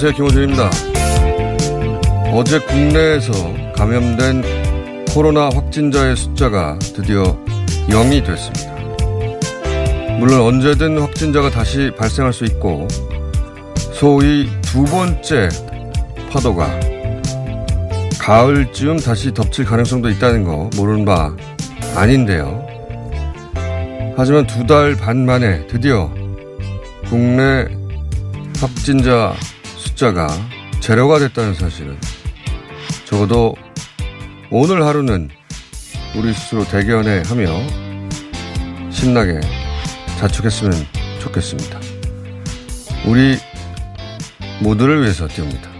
안녕하세요. 김호준입니다. 어제 국내에서 감염된 코로나 확진자의 숫자가 드디어 0이 됐습니다. 물론 언제든 확진자가 다시 발생할 수 있고 소위 두 번째 파도가 가을쯤 다시 덮칠 가능성도 있다는 거 모르는 바 아닌데요. 하지만 두 달 반 만에 드디어 국내 확진자 숫자가 제로가 됐다는 사실은 적어도 오늘 하루는 우리 스스로 대견해 하며 신나게 자축했으면 좋겠습니다. 우리 모두를 위해서 띄웁니다.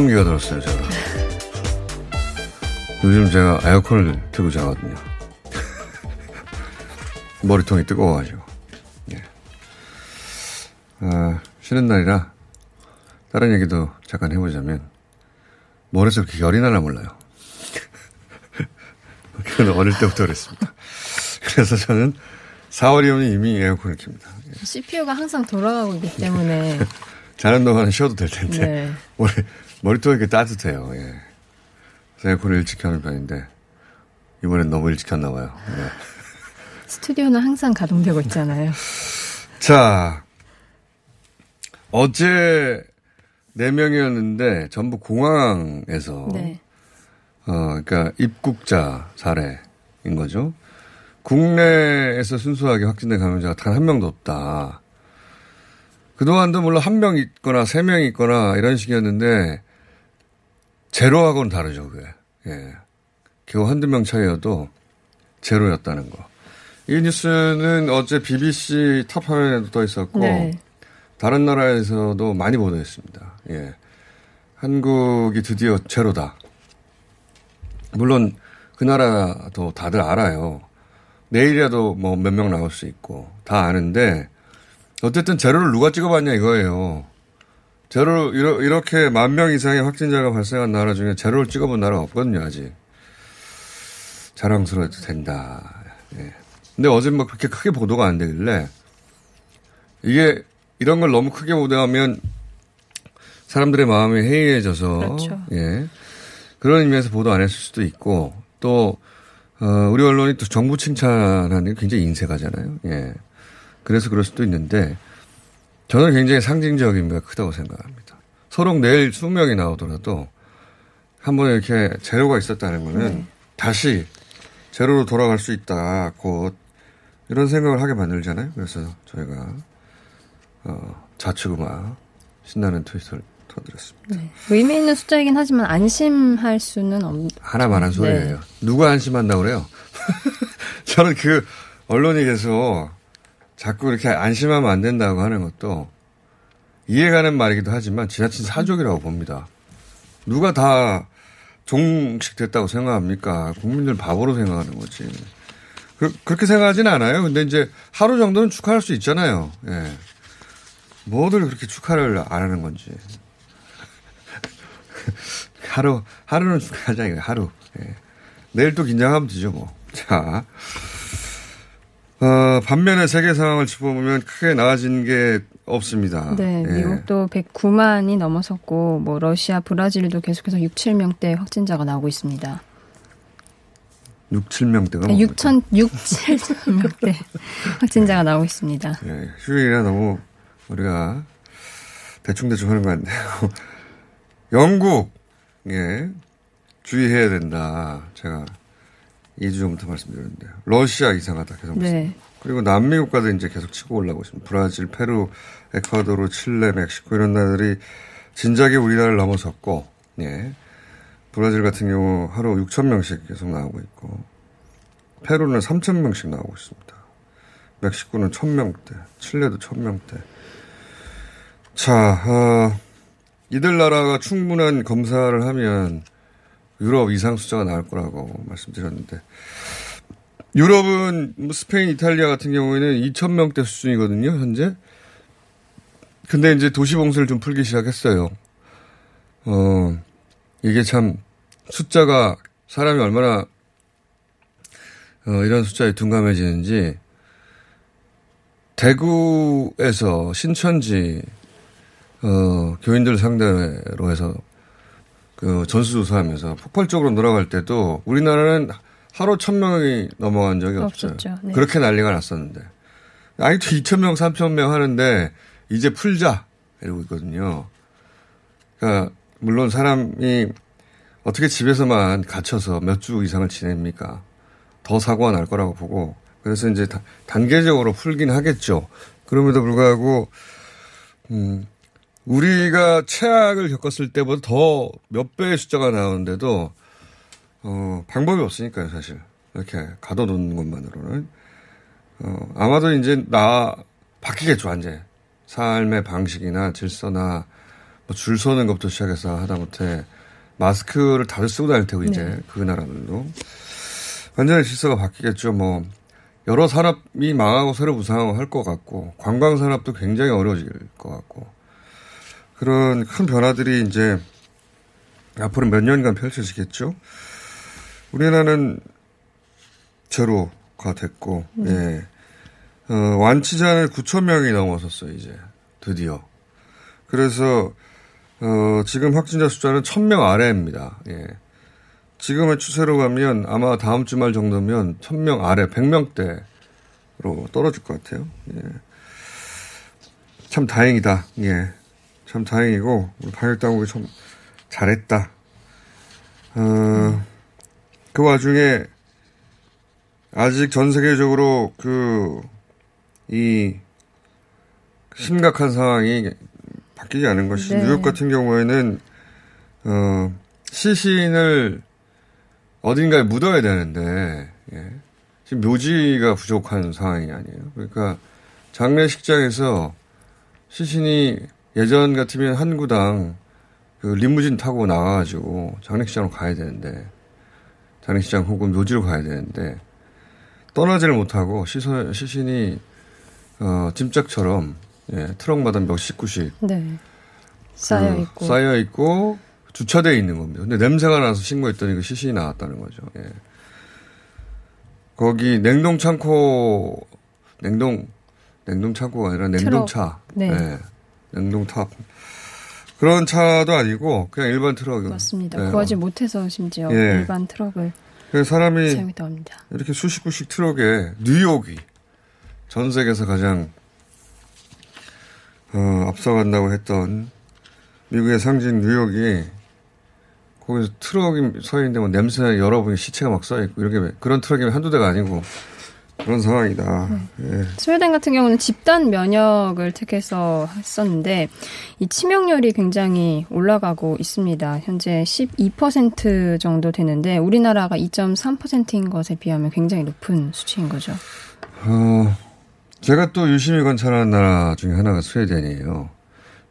감기가 들었어요, 제가. 요즘 제가 에어컨을 틀고 자거든요. 머리통이 뜨거워가지고. 예. 아, 쉬는 날이라 다른 얘기도 잠깐 해보자면 머리에서 그렇게 열이 나나 몰라요. 그건 어릴 때부터 그랬습니다. 그래서 저는 4월이면 이미 에어컨을 켭니다. CPU가 항상 돌아가고 있기 때문에 자는 동안은 쉬어도 될 텐데. 네. 머리, 머리통이 이렇게 따뜻해요. 예. 그래서 에어컨을 일찍 켜는 편인데, 이번엔 너무 일찍 켰나 봐요. 네. 스튜디오는 항상 가동되고 있잖아요. 자, 어제 4명이었는데, 전부 공항에서, 네. 어, 그러니까 입국자 사례, 거죠. 국내에서 순수하게 확진된 감염자가 단 한 명도 없다. 그동안도 물론 한 명 있거나 세 명 있거나 이런 식이었는데 제로하고는 다르죠, 그게. 예. 겨우 한두 명 차이여도 제로였다는 거. 이 뉴스는 어제 BBC 탑 화면에도 떠 있었고 네. 다른 나라에서도 많이 보도했습니다. 예. 한국이 드디어 제로다. 물론 그 나라도 다들 알아요. 내일이라도 뭐 몇 명 나올 수 있고 다 아는데 어쨌든 제로를 누가 찍어봤냐 이거예요. 제로 이렇게 만 명 이상의 확진자가 발생한 나라 중에 제로를 찍어본 나라가 없거든요 아직. 자랑스러워도 된다. 예. 근데 어제 뭐 그렇게 크게 보도가 안 되길래 이게 이런 걸 너무 크게 보도하면 사람들의 마음이 해이해져서 그렇죠. 예. 그런 의미에서 보도 안 했을 수도 있고 또 어, 우리 언론이 또 정부 칭찬하는 게 굉장히 인색하잖아요. 예. 그래서 그럴 수도 있는데 저는 굉장히 상징적인 의미가 크다고 생각합니다. 서로 내일 수명이 나오더라도 한번 이렇게 제로가 있었다는 거는 다시 제로로 돌아갈 수 있다. 곧 이런 생각을 하게 만들잖아요. 그래서 저희가 어, 좌측음악 신나는 트위터를 터드렸습니다. 네. 의미 있는 숫자이긴 하지만 안심할 수는 없. 하나만한 네. 소리예요. 누가 안심한다고 그래요? 저는 그 언론이 계속 자꾸 이렇게 안심하면 안 된다고 하는 것도 이해가는 말이기도 하지만 지나친 사족이라고 봅니다. 누가 다 종식됐다고 생각합니까? 국민들 바보로 생각하는 거지. 그, 렇게 생각하지는 않아요. 근데 이제 하루 정도는 축하할 수 있잖아요. 예. 뭐들 그렇게 축하를 안 하는 건지. 하루, 하루는 축하하자, 이거 하루. 예. 내일 또 긴장하면 되죠, 뭐. 자. 어, 반면에 세계 상황을 짚어보면 크게 나아진 게 없습니다. 네, 예. 미국도 109만이 넘어섰고 뭐 러시아, 브라질도 계속해서 6, 7명대 확진자가 나오고 있습니다. 6, 7명대가 네, 6천 6, 7명대 확진자가 나오고 있습니다. 예, 휴일이라 너무 우리가 대충대충 하는 거 같네요. 영국, 예, 주의해야 된다. 제가 2주 전부터 말씀드렸는데요. 러시아 이상하다. 계속 네. 그리고 남미 국가도 이제 계속 치고 올라오고 있습니다. 브라질, 페루, 에콰도르, 칠레, 멕시코 이런 나라들이 진작에 우리나라를 넘어섰고, 예. 브라질 같은 경우 하루 6천 명씩 계속 나오고 있고, 페루는 3천 명씩 나오고 있습니다. 멕시코는 1000명대, 칠레도 1000명대. 자, 어, 이들 나라가 충분한 검사를 하면 유럽 이상 숫자가 나올 거라고 말씀드렸는데, 유럽은 뭐 스페인, 이탈리아 같은 경우에는 2,000명대 수준이거든요, 현재. 근데 이제 도시 봉쇄를 좀 풀기 시작했어요. 어, 이게 참 숫자가 사람이 얼마나 어, 이런 숫자에 둔감해지는지 대구에서 신천지 어, 교인들 상대로 해서 그 전수조사하면서 폭발적으로 늘어갈 때도 우리나라는 하루 천 명이 넘어간 적이 없어요. 없었죠. 네. 그렇게 난리가 났었는데 아직도 2천 명, 3천 명 하는데 이제 풀자 이러고 있거든요. 그러니까 물론 사람이 어떻게 집에서만 갇혀서 몇 주 이상을 지냅니까? 더 사고가 날 거라고 보고 그래서 이제 다- 단계적으로 풀긴 하겠죠. 그럼에도 불구하고 음, 우리가 최악을 겪었을 때보다 더 몇 배의 숫자가 나오는데도 어, 방법이 없으니까요, 사실. 이렇게 가둬놓는 것만으로는. 어, 아마도 이제 나 바뀌겠죠, 이제. 삶의 방식이나 질서나 뭐 줄 서는 것부터 시작해서 하다못해 마스크를 다들 쓰고 다닐 테고, 이제 그 나라들도. 완전히 질서가 바뀌겠죠, 뭐. 여러 산업이 망하고 새로 부상하고 할 것 같고, 관광 산업도 굉장히 어려워질 것 같고, 그런 큰 변화들이 이제 앞으로 몇 년간 펼쳐지겠죠. 우리나라는 제로가 됐고, 예. 어, 완치자는 9천 명이 넘어섰어요, 이제. 드디어. 그래서, 어, 지금 확진자 숫자는 1000명 아래입니다. 예. 지금의 추세로 가면 아마 다음 주말 정도면 1000명 아래, 100명대로 떨어질 것 같아요. 예. 참 다행이다. 예. 참 다행이고, 우리 방역당국이 참 잘했다. 어, 그 와중에 아직 전 세계적으로 그, 이, 심각한 상황이 바뀌지 않은 것이 네. 뉴욕 같은 경우에는, 어, 시신을 어딘가에 묻어야 되는데, 예. 지금 묘지가 부족한 상황이 아니에요. 그러니까 장례식장에서 시신이 예전 같으면 한 구당 그 리무진 타고 나와가지고 장례식장으로 가야 되는데, 장례식장 혹은 묘지로 가야 되는데, 떠나지를 못하고 시선, 시신이, 어, 짐짝처럼, 예, 트럭마다 몇십 구씩 네. 쌓여 그 있고. 쌓여 있고 주차되어 있는 겁니다. 근데 냄새가 나서 신고했더니 그 시신이 나왔다는 거죠. 예. 거기 냉동 창고 냉동 냉동 창고가 아니라 냉동차. 트럭. 네. 예. 냉동 탑. 그런 차도 아니고 그냥 일반 트럭. 맞습니다. 예. 구하지 못해서 심지어 예. 일반 트럭을 사람이 사용했다고 합니다. 이렇게 수십 구씩 트럭에 뉴욕이 전 세계에서 가장 어, 앞서간다고 했던 미국의 상징 뉴욕이 거기서 트럭이 서 있는데 뭐 냄새 여러분이 시체가 막 쌓여 있고 이렇게 그런 트럭이 한두 대가 아니고 그런 상황이다. 예. 스웨덴 같은 경우는 집단 면역을 택해서 했었는데 이 치명률이 굉장히 올라가고 있습니다. 현재 12% 정도 되는데 우리나라가 2.3%인 것에 비하면 굉장히 높은 수치인 거죠. 어, 제가 또 유심히 관찰하는 나라 중에 하나가 스웨덴이에요.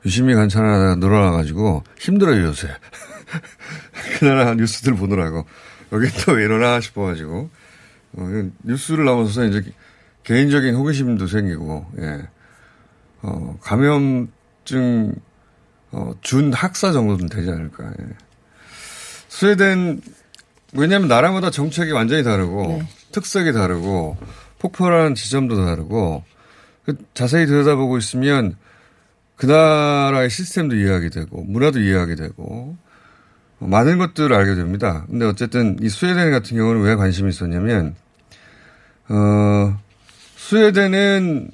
유심히 나라가 늘어나가지고 힘들어요, 요새. 그 나라 뉴스들 보느라고. 여기 또 왜 이러나 싶어가지고. 어, 뉴스를 넘어서서 이제 개인적인 호기심도 생기고, 예. 어, 감염증, 어, 준 학사 정도는 되지 않을까. 예. 스웨덴, 왜냐면 나라마다 정책이 완전히 다르고, 네. 특색이 다르고, 폭발하는 지점도 다르고, 그 자세히 들여다보고 있으면 그 나라의 시스템도 이해하게 되고, 문화도 이해하게 되고, 어, 많은 것들을 알게 됩니다. 근데 어쨌든 이 스웨덴 같은 경우는 왜 관심이 있었냐면, 어, 스웨덴은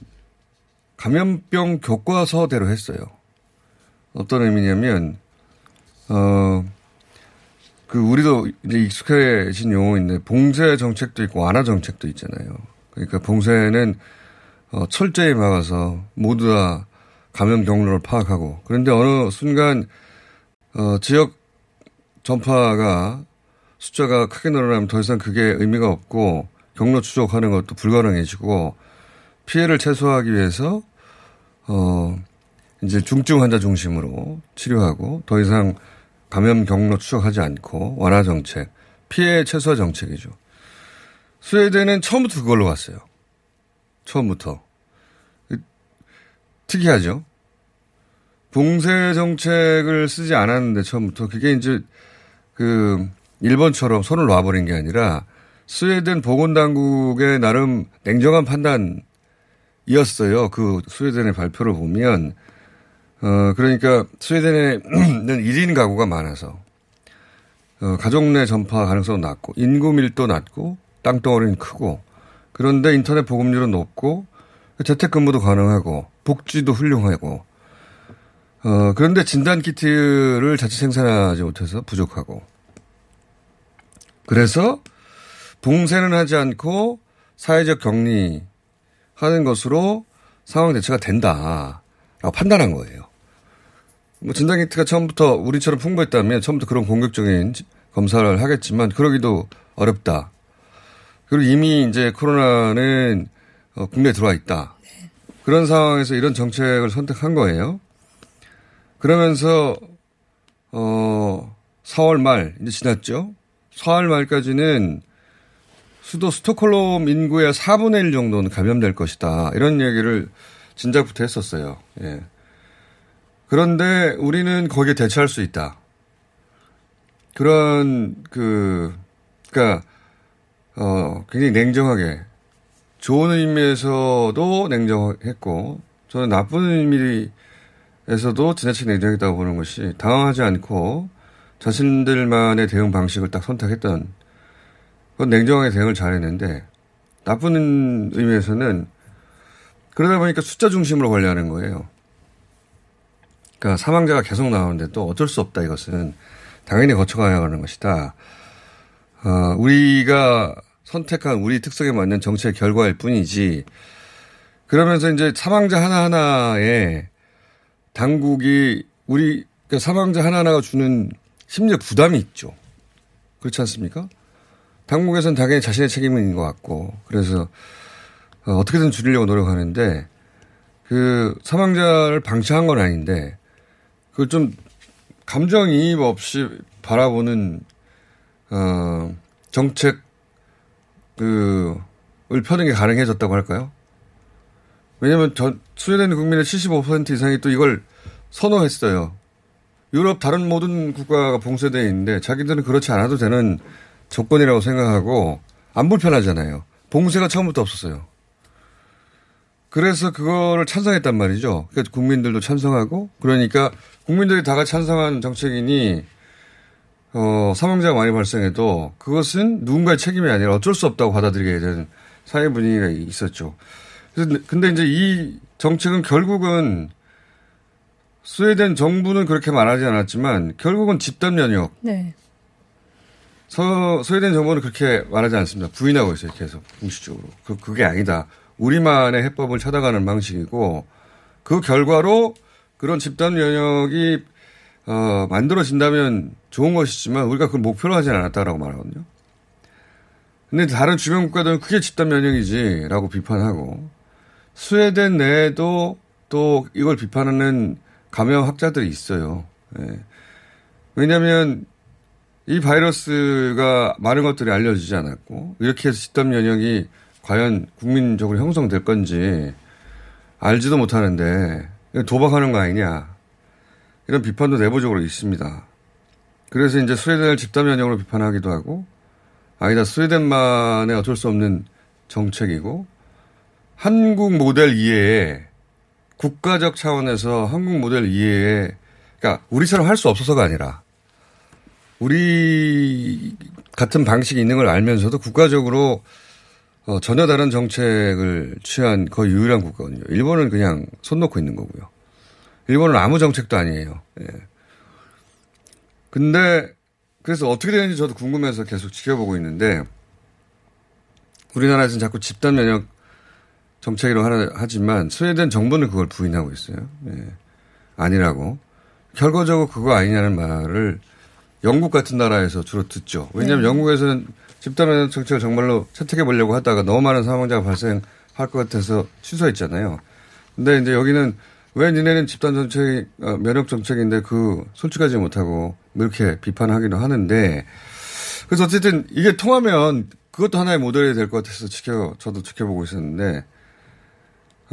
감염병 교과서대로 했어요. 어떤 의미냐면, 어, 그 우리도 이제 익숙해진 용어인데 봉쇄 정책도 있고 완화 정책도 있잖아요. 그러니까 봉쇄는 어, 철저히 막아서 모두 다 감염 경로를 파악하고 그런데 어느 순간 어, 지역 전파가 숫자가 크게 늘어나면 더 이상 그게 의미가 없고 경로 추적하는 것도 불가능해지고 피해를 최소화하기 위해서 어 이제 중증 환자 중심으로 치료하고 더 이상 감염 경로 추적하지 않고 완화 정책, 피해 최소화 정책이죠. 스웨덴은 처음부터 그걸로 갔어요. 처음부터. 특이하죠. 봉쇄 정책을 쓰지 않았는데 처음부터 그게 이제 그 일본처럼 손을 놔버린 게 아니라 스웨덴 보건당국의 나름 냉정한 판단이었어요. 그 스웨덴의 발표를 보면 어 그러니까 스웨덴에는 1인 가구가 많아서 어, 가족 내 전파 가능성은 낮고 인구 밀도 낮고 땅덩어리는 크고 그런데 인터넷 보급률은 높고 재택근무도 가능하고 복지도 훌륭하고 어, 그런데 진단 키트를 자체 생산하지 못해서 부족하고. 그래서 봉쇄는 하지 않고 사회적 격리 하는 것으로 상황 대처가 된다라고 판단한 거예요. 뭐 진단 키트가 처음부터 우리처럼 풍부했다면 처음부터 그런 공격적인 검사를 하겠지만 그러기도 어렵다. 그리고 이미 이제 코로나는 어, 국내에 들어와 있다. 그런 상황에서 이런 정책을 선택한 거예요. 그러면서 어 4월 말 이제 지났죠. 4월 말까지는 수도 스톡홀름 인구의 4분의 1 정도는 감염될 것이다. 이런 얘기를 진작부터 했었어요. 예. 그런데 우리는 거기에 대처할 수 있다. 그런 그 그러니까 어 굉장히 냉정하게 좋은 의미에서도 냉정했고 저는 나쁜 의미 에서도 지나치게 냉정했다고 보는 것이 당황하지 않고 자신들만의 대응 방식을 딱 선택했던 그건 냉정하게 대응을 잘했는데 나쁜 의미에서는 그러다 보니까 숫자 중심으로 관리하는 거예요. 그러니까 사망자가 계속 나오는데 또 어쩔 수 없다 이것은 당연히 거쳐가야 하는 것이다. 어, 우리가 선택한 우리 특성에 맞는 정책 결과일 뿐이지. 그러면서 이제 사망자 하나하나에 당국이 우리 그러니까 사망자 하나하나가 주는 심리적 부담이 있죠. 그렇지 않습니까? 당국에서는 당연히 자신의 책임인 것 같고 그래서 어, 어떻게든 줄이려고 노력하는데 그 사망자를 방치한 건 아닌데 그걸 좀 감정이입 없이 바라보는 어 정책 그을 펴는 게 가능해졌다고 할까요? 왜냐하면 전 스웨덴 국민의 75% 이상이 또 이걸 선호했어요. 유럽 다른 모든 국가가 봉쇄되어 있는데 자기들은 그렇지 않아도 되는 조건이라고 생각하고 안 불편하잖아요. 봉쇄가 처음부터 없었어요. 그래서 그거를 찬성했단 말이죠. 그러니까 국민들도 찬성하고 그러니까 국민들이 다 같이 찬성한 정책이니 어, 사망자가 많이 발생해도 그것은 누군가의 책임이 아니라 어쩔 수 없다고 받아들이게 되는 사회 분위기가 있었죠. 그래서 근데 이제 이 정책은 결국은 스웨덴 정부는 그렇게 말하지 않았지만 결국은 집단 면역. 네. 서, 스웨덴 정부는 그렇게 말하지 않습니다. 부인하고 있어요. 계속 공식적으로. 그, 그게 아니다. 우리만의 해법을 찾아가는 방식이고 그 결과로 그런 집단 면역이 어, 만들어진다면 좋은 것이지만 우리가 그걸 목표로 하진 않았다라고 말하거든요. 근데 다른 주변 국가들은 그게 집단 면역이지라고 비판하고 스웨덴 내에도 또 이걸 비판하는 감염학자들이 있어요. 예. 왜냐하면 이 바이러스가 많은 것들이 알려지지 않았고 이렇게 해서 집단 면역이 과연 국민적으로 형성될 건지 알지도 못하는데 도박하는 거 아니냐 이런 비판도 내부적으로 있습니다. 그래서 이제 스웨덴을 집단 면역으로 비판하기도 하고 아니다 스웨덴만의 어쩔 수 없는 정책이고 한국 모델 이해에 국가적 차원에서 한국 모델 이해에 그러니까 우리처럼 할 수 없어서가 아니라 우리 같은 방식이 있는 걸 알면서도 국가적으로 어, 전혀 다른 정책을 취한 거의 유일한 국가거든요. 일본은 그냥 손 놓고 있는 거고요. 일본은 아무 정책도 아니에요. 예. 근데 그래서 어떻게 되는지 저도 궁금해서 계속 지켜보고 있는데 우리나라에서는 자꾸 집단 면역 정책이라고 하지만 스웨덴 정부는 그걸 부인하고 있어요. 예. 아니라고. 결과적으로 그거 아니냐는 말을 영국 같은 나라에서 주로 듣죠. 왜냐하면 네. 영국에서는 집단 면역 정책을 정말로 채택해 보려고 하다가 너무 많은 사망자가 발생할 것 같아서 취소했잖아요. 근데 이제 여기는 왜 니네는 집단 정책, 어, 면역 정책인데 그 솔직하지 못하고 이렇게 비판하기도 하는데 그래서 어쨌든 이게 통하면 그것도 하나의 모델이 될 것 같아서 지켜, 저도 지켜보고 있었는데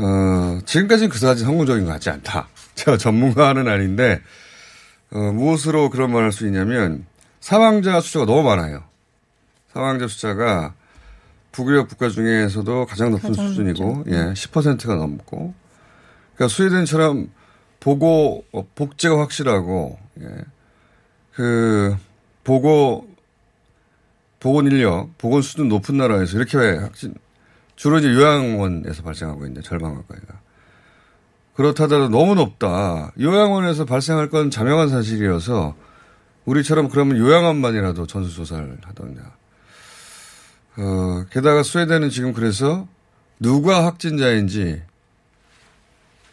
어, 지금까지는 그다지 성공적인 것 같지 않다. 제가 전문가는 아닌데, 어, 무엇으로 그런 말을 할 수 있냐면, 사망자 숫자가 너무 많아요. 사망자 숫자가 북유럽 국가 중에서도 가장 높은 가장 수준이고, 예, 10%가 넘고, 그러니까 스웨덴처럼 보고, 어, 복제가 확실하고, 예, 그, 보고, 보건 인력, 보건 수준 높은 나라에서 이렇게 확진, 주로 이제 요양원에서 발생하고 있는데 절반 가까이가. 그렇다더라도 너무 높다. 요양원에서 발생할 건 자명한 사실이어서 우리처럼 그러면 요양원만이라도 전수조사를 하던가. 어, 게다가 스웨덴은 지금 그래서 누가 확진자인지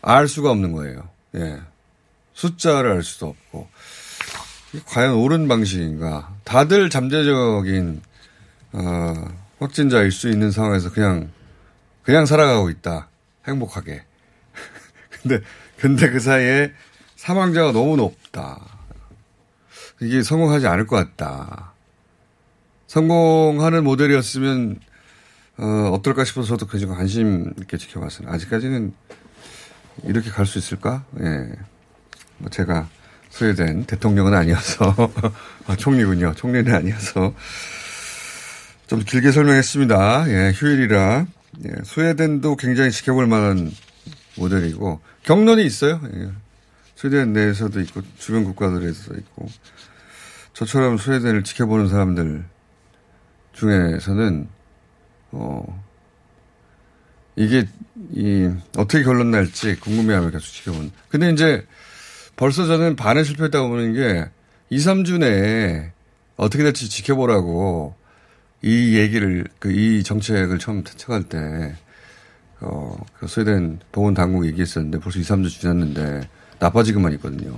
알 수가 없는 거예요. 예. 숫자를 알 수도 없고. 과연 옳은 방식인가. 다들 잠재적인, 어, 확진자일 수 있는 상황에서 그냥, 그냥 살아가고 있다. 행복하게. 근데, 근데 그 사이에 사망자가 너무 높다. 이게 성공하지 않을 것 같다. 성공하는 모델이었으면, 어, 어떨까 싶어서 저도 굉장히 관심 있게 지켜봤어요. 아직까지는 이렇게 갈 수 있을까? 예. 뭐 제가 스웨덴 대통령은 아니어서, 아, 총리군요. 총리는 아니어서. 좀 길게 설명했습니다. 예, 휴일이라. 예, 스웨덴도 굉장히 지켜볼 만한 모델이고, 경론이 있어요. 예. 스웨덴 내에서도 있고, 주변 국가들에서도 있고, 저처럼 스웨덴을 지켜보는 사람들 중에서는, 어, 이게, 이, 어떻게 결론 날지 궁금해하며 계속 지켜본. 근데 이제 벌써 저는 반에 실패했다고 보는 게 2, 3주 내에 어떻게 될지 지켜보라고 이 얘기를, 그, 이 정책을 처음 채택할 때, 어, 그 스웨덴 보건 당국 얘기했었는데 벌써 2, 3주 지났는데 나빠지기만 있거든요.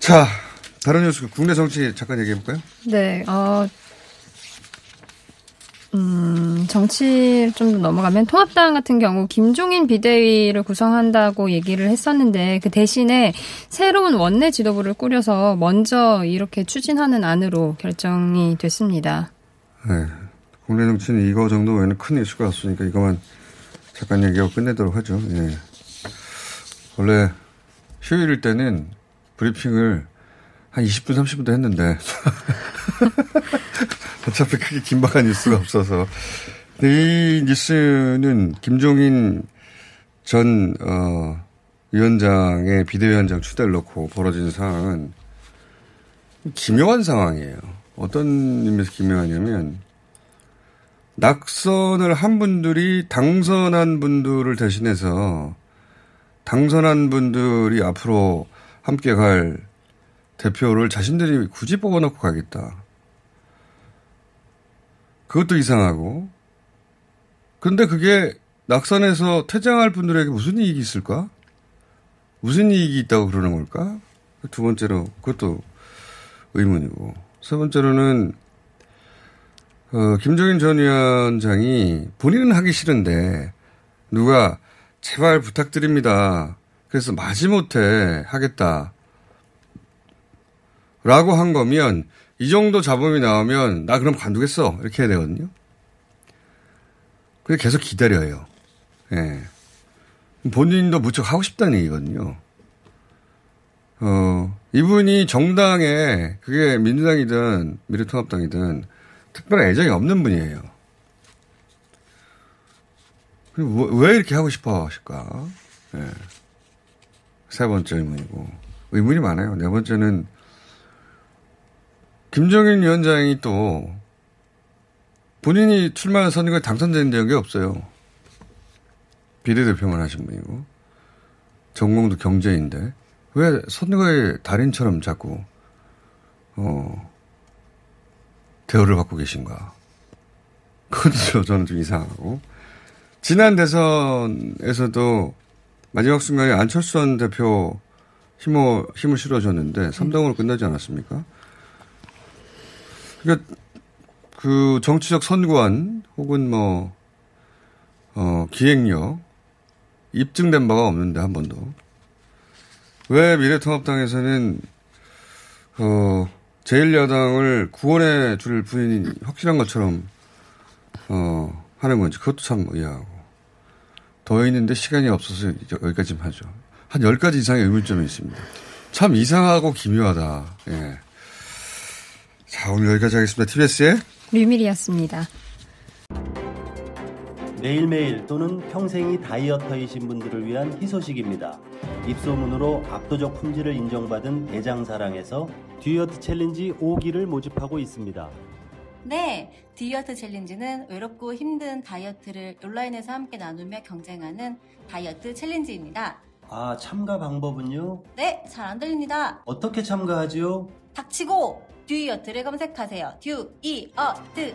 자, 다른 뉴스, 국내 정치 잠깐 얘기해 볼까요? 네, 어, 음, 정치 좀 넘어가면 통합당 같은 경우 김종인 비대위를 구성한다고 얘기를 했었는데 그 대신에 새로운 원내 지도부를 꾸려서 먼저 이렇게 추진하는 안으로 결정이 됐습니다. 네. 국내 정치는 이거 정도 외에는 큰 이슈가 없으니까 이거만 잠깐 얘기하고 끝내도록 하죠. 예. 원래 휴일일 때는 브리핑을 한 20분, 30분도 했는데 어차피 크게 긴박한 뉴스가 없어서 이 뉴스는 김종인 전 어, 위원장의 비대위원장 추대를 놓고 벌어진 상황은 기묘한 상황이에요. 어떤 의미에서 기묘하냐면 낙선을 한 분들이 당선한 분들을 대신해서 당선한 분들이 앞으로 함께 갈 대표를 자신들이 굳이 뽑아놓고 가겠다. 그것도 이상하고. 근데 그게 낙선해서 퇴장할 분들에게 무슨 이익이 있을까? 무슨 이익이 있다고 그러는 걸까? 두 번째로 그것도 의문이고. 세 번째로는 어, 김종인 전 위원장이 본인은 하기 싫은데 누가 제발 부탁드립니다. 그래서 마지못해 하겠다. 라고 한 거면 이 정도 잡음이 나오면 나 그럼 관두겠어. 이렇게 해야 되거든요. 그게 계속 기다려요. 예. 본인도 무척 하고 싶다는 얘기거든요. 어, 이분이 정당에 그게 민주당이든 미래통합당이든 특별한 애정이 없는 분이에요. 그리고 왜 이렇게 하고 싶어 하실까? 예. 세 번째 의문이고. 의문이 많아요. 네 번째는 김정인 위원장이 또 본인이 출마한 선거에 당선된 적이 없어요. 비례대표만 하신 분이고. 전공도 경제인데. 왜 선거의 달인처럼 자꾸, 어, 대우를 받고 계신가. 그것도 저는 좀 이상하고. 지난 대선에서도 마지막 순간에 안철수 전 대표 힘을, 힘을 실어줬는데 3당으로 끝나지 않았습니까? 그러니까 그 정치적 선관 혹은 뭐, 어, 기획력 입증된 바가 없는데 한 번도. 왜 미래통합당에서는, 어, 제1야당을 구원해 줄 부인이 확실한 것처럼, 어, 하는 건지 그것도 참 의아하고. 더 있는데 시간이 없어서 여기까지만 하죠. 한 10가지 이상의 의문점이 있습니다. 참 이상하고 기묘하다. 예. 자, 오늘 여기까지 하겠습니다. TBS의 류밀이었습니다. 매일매일 또는 평생이 다이어터이신 분들을 위한 희소식입니다. 입소문으로 압도적 품질을 인정받은 대장사랑에서 듀어트 챌린지 5기를 모집하고 있습니다. 네, 디어트 챌린지는 외롭고 힘든 다이어트를 온라인에서 함께 나누며 경쟁하는 다이어트 챌린지입니다. 아, 참가 방법은요? 네, 잘 안 들립니다. 어떻게 참가하지요? 닥치고 듀이어트를 검색하세요. 듀이어트.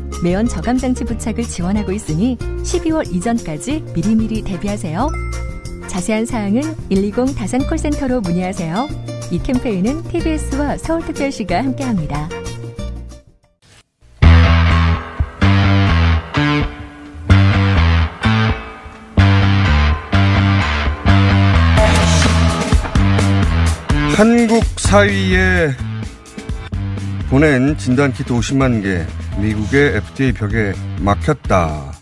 매연 저감 장치 부착을 지원하고 있으니 12월 이전까지 미리미리 대비하세요. 자세한 사항은 120 다산 콜센터로 문의하세요. 이 캠페인은 TBS와 서울특별시가 함께합니다. 한국 사위에 보낸 진단키트 50만 개 미국의 FDA 벽에 막혔다.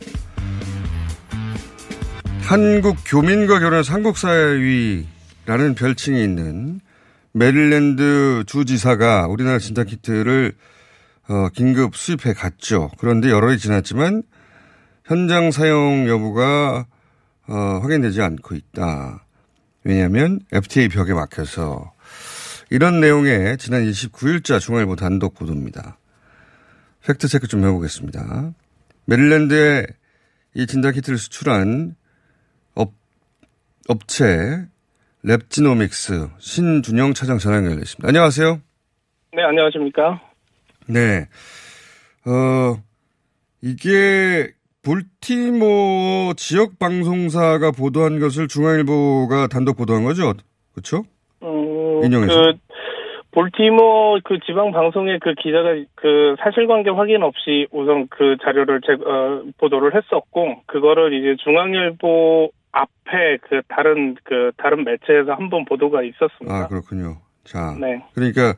한국 교민과 결혼해서 한국 사위라는 별칭이 있는 메릴랜드 주지사가 우리나라 진단키트를 어, 긴급 수입해 갔죠. 그런데 여러이 지났지만 현장 사용 여부가 어, 확인되지 않고 있다. 왜냐하면 FDA 벽에 막혀서 이런 내용의 지난 29일자 중앙일보 단독 보도입니다. 팩트체크 좀 해보겠습니다. 메릴랜드에 이 진단키트를 수출한 업, 업체 랩지노믹스 신영준 차장 전화 연결되어 있습니다. 안녕하세요. 네, 안녕하십니까. 네. 어, 이게 볼티모 지역 방송사가 보도한 것을 중앙일보가 단독 보도한 거죠? 그렇죠? 음, 인용해서. 그, 볼티모 그 지방 방송의 그 기자가 그 사실관계 확인 없이 우선 그 자료를 제, 어, 보도를 했었고, 그거를 이제 중앙일보 앞에 그 다른 그 다른 매체에서 한 번 보도가 있었습니다. 아, 그렇군요. 자. 네. 그러니까,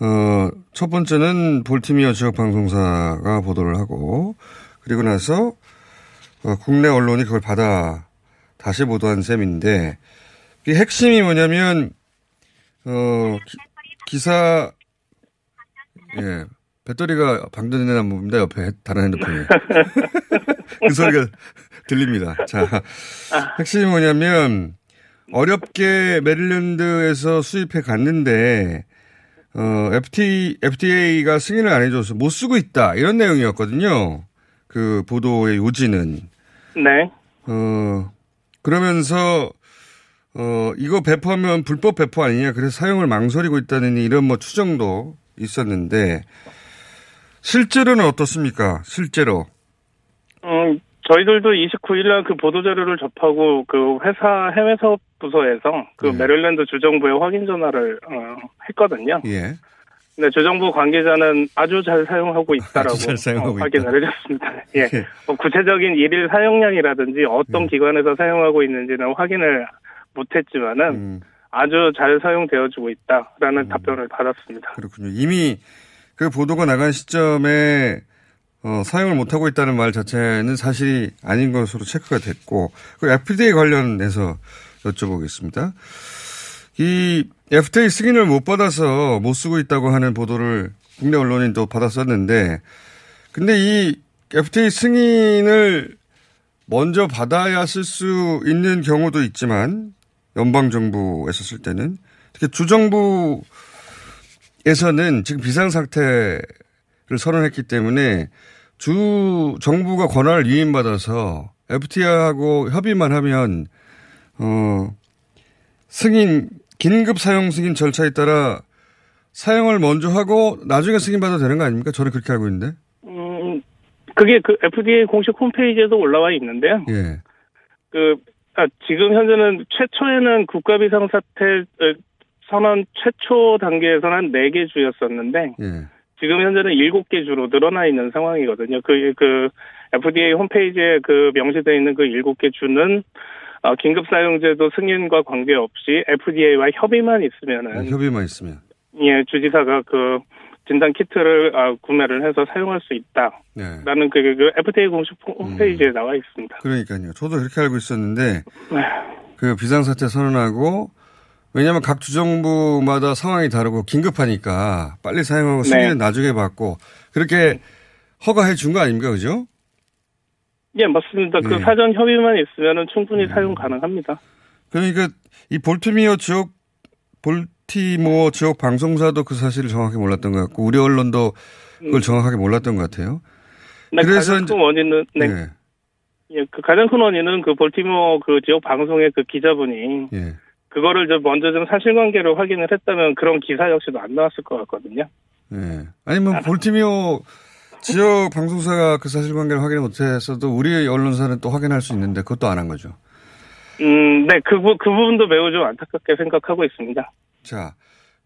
어, 첫 번째는 볼티미어 지역 방송사가 보도를 하고, 그리고 나서, 어, 국내 언론이 그걸 받아 다시 보도한 셈인데, 이 핵심이 뭐냐면, 어, 기, 사 예, 배터리가 방전되는 봅니다. 옆에 다른 핸드폰이. 그 소리가 들립니다. 자, 핵심이 뭐냐면, 어렵게 메릴랜드에서 수입해 갔는데, 어, FT, FDA가 승인을 안 해줘서 못 쓰고 있다. 이런 내용이었거든요. 그 보도의 요지는. 네. 어, 그러면서, 어, 이거 배포하면 불법 배포 아니냐. 그래서 사용을 망설이고 있다는 이런 뭐 추정도 있었는데, 실제로는 어떻습니까? 실제로. 음, 저희들도 29일 날 그 보도 자료를 접하고 그 회사 해외 사업 부서에서 그 네. 메릴랜드 주정부에 확인 전화를 어, 했거든요. 예. 근데 주정부 관계자는 아주 잘 사용하고 있다라고 잘 사용하고 어, 확인을 해줬습니다. 예. 뭐 구체적인 일일 사용량이라든지 어떤 기관에서 사용하고 있는지는 확인을 못했지만은 음. 아주 잘 사용되어지고 있다라는 답변을 받았습니다. 그렇군요. 이미 그 보도가 나간 시점에 어, 사용을 못하고 있다는 말 자체는 사실이 아닌 것으로 체크가 됐고, 그 FDA 관련해서 여쭤보겠습니다. 이 FDA 승인을 못 받아서 못 쓰고 있다고 하는 보도를 국내 언론이 또 받았었는데, 근데 이 FDA 승인을 먼저 받아야 쓸 수 있는 경우도 있지만, 연방정부에서 쓸 때는, 특히 주정부에서는 지금 비상상태를 선언했기 때문에 주 정부가 권한을 위임받아서 FTA하고 협의만 하면 어 승인 긴급 사용 승인 절차에 따라 사용을 먼저 하고 나중에 승인 받아도 되는 거 아닙니까? 저는 그렇게 알고 있는데. 음, 그게 그 FDA 공식 홈페이지에도 올라와 있는데요. 예. 그 아, 지금 현재는 최초에는 국가 비상 사태 어, 선언 최초 단계에서는 한 4개 주였었는데 예. 지금 현재는 7개 주로 늘어나 있는 상황이거든요. 그, 그 FDA 홈페이지에 그 명시되어 있는 그 7개 주는 어, 긴급 사용제도 승인과 관계없이 FDA와 협의만 있으면은 네, 협의만 있으면. 예, 주지사가 그 진단 키트를 아, 구매를 해서 사용할 수 있다라는 네. 그, 그 FDA 공식 홈페이지에 나와 있습니다. 그러니까요. 저도 그렇게 알고 있었는데 네. 그 비상사태 선언하고 왜냐하면 각 주정부마다 상황이 다르고 긴급하니까 빨리 사용하고 네. 승인은 나중에 받고 그렇게 허가해 준 거 아닙니까, 그죠? 예, 맞습니다. 그 예. 사전 협의만 있으면은 충분히 사용 가능합니다. 그러니까 이 볼트미어 지역 볼 티모어 지역 방송사도 그 사실을 정확히 몰랐던 것 같고 우리 언론도 그걸 정확하게 몰랐던 것 같아요. 네, 그래서 가장 큰 원인은 네. 네. 예, 그 가장 큰 원인은 그 볼티모어 그 지역 방송의 그 기자분이 예. 그거를 좀 먼저 좀 사실관계를 확인을 했다면 그런 기사 역시도 안 나왔을 것 같거든요. 예. 아니면 볼티미오 지역 방송사가 그 사실관계를 확인을 못했어도 우리 언론사는 또 확인할 수 있는데 그것도 안 한 거죠. 음, 네, 그, 부- 그 부분도 매우 좀 안타깝게 생각하고 있습니다. 자,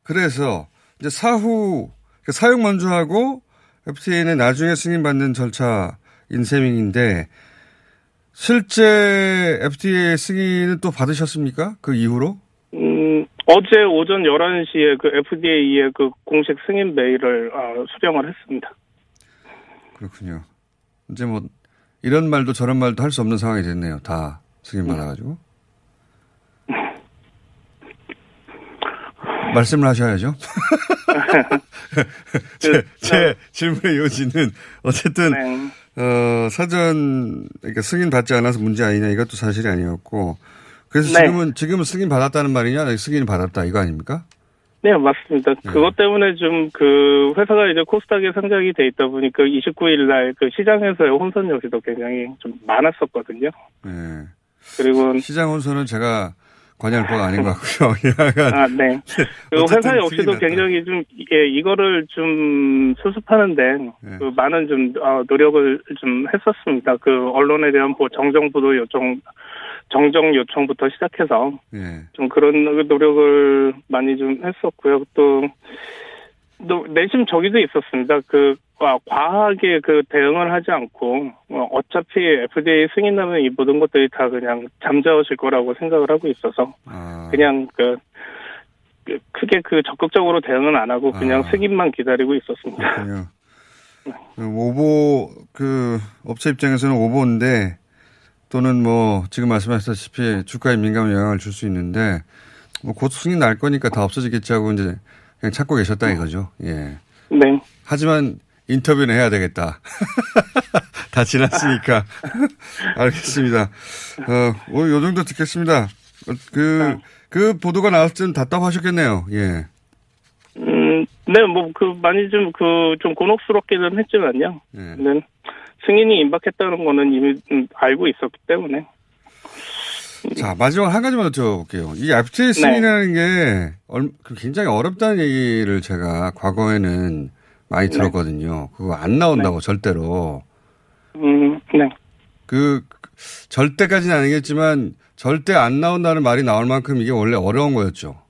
그래서 이제 사후 그 사용 만주하고 FTA는 나중에 승인받는 절차인 셈인데 실제 FTA 승인은 또 받으셨습니까? 그 이후로? 음, 어제 오전 11시에 그 FDA의 그 공식 승인 메일을 어, 수령을 했습니다. 그렇군요. 이제 뭐 이런 말도 저런 말도 할 수 없는 상황이 됐네요. 다 승인 받아가지고. 말씀을 하셔야죠. 제, 제 질문의 요지는 어쨌든 어, 사전 그러니까 승인 받지 않아서 문제 아니냐 이것도 사실이 아니었고 그래서 네. 지금은 지금은 승인 받았다는 말이냐 승인 받았다 이거 아닙니까? 네, 맞습니다. 그것 때문에 좀 그 회사가 이제 코스닥에 상장이 돼 있다 보니까 29일 날 그 시장에서의 혼선 역시도 굉장히 좀 많았었거든요. 예. 그리고 시장 혼선은 제가 관여할 바가 아닌 것 같고요. 아, 네. 그리고 어쨌든 회사 역시도. 굉장히 좀, 예, 이거를 좀 수습하는데, 네. 그 많은 좀, 어, 노력을 좀 했었습니다. 그 언론에 대한 보- 정정보도 요청, 정정 요청부터 시작해서, 예. 좀 그런 노력을 많이 좀 했었고요. 또, 또 내심 저기도 있었습니다. 그, 아, 과하게 그 대응을 하지 않고, 어, 어차피 FDA 승인 나면 이 모든 것들이 다 그냥 잠자오실 거라고 생각을 하고 있어서, 아. 그냥 그, 그 크게 그 적극적으로 대응은 안 하고 그냥 아. 승인만 기다리고 있었습니다. 그렇군요. 그 오보 그 업체 입장에서는 오보인데 또는 뭐 지금 말씀하셨다시피 주가에 민감한 영향을 줄 수 있는데 뭐곧 승인 날 거니까 다 없어지겠지 하고 이제 그냥 찾고 계셨다 이거죠. 예. 네. 하지만 인터뷰는 해야 되겠다. 다 지났으니까. 알겠습니다. 어, 오늘 요 정도 듣겠습니다. 어, 그, 그 보도가 나왔을 때는 답답하셨겠네요. 예. 음, 네, 뭐, 그, 많이 좀, 그, 좀 곤혹스럽기는 했지만요. 네. 네. 승인이 임박했다는 거는 이미 음, 알고 있었기 때문에. 자, 마지막 한 가지만 여쭤볼게요. 이 FTA 네. 게 얼- 그 굉장히 어렵다는 얘기를 제가 과거에는 많이 네. 들었거든요. 그거 안 나온다고 절대로. 음, 네. 그 절대까지는 아니겠지만 절대 안 나온다는 말이 나올 만큼 이게 원래 어려운 거였죠.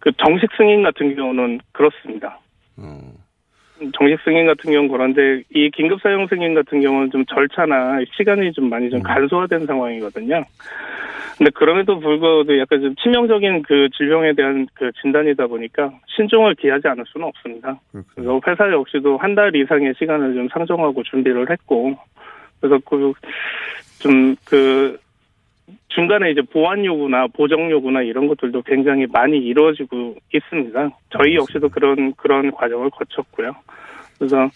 그 정식 승인 같은 경우는 그렇습니다. 어. 정식 승인 같은 경우는 그런데 이 긴급 사용 승인 같은 경우는 좀 절차나 시간이 좀 많이 음. 좀 간소화된 상황이거든요. 근데 그럼에도 불구하고 약간 좀 치명적인 그 질병에 대한 그 진단이다 보니까 신중을 기하지 않을 수는 없습니다. 그래서 회사 역시도 한 달 이상의 시간을 좀 상정하고 준비를 했고 그래서 그좀그 중간에 이제 보완 요구나 보정 요구나 이런 것들도 굉장히 많이 이루어지고 있습니다. 저희 역시도 그런 그런 과정을 거쳤고요. 그래서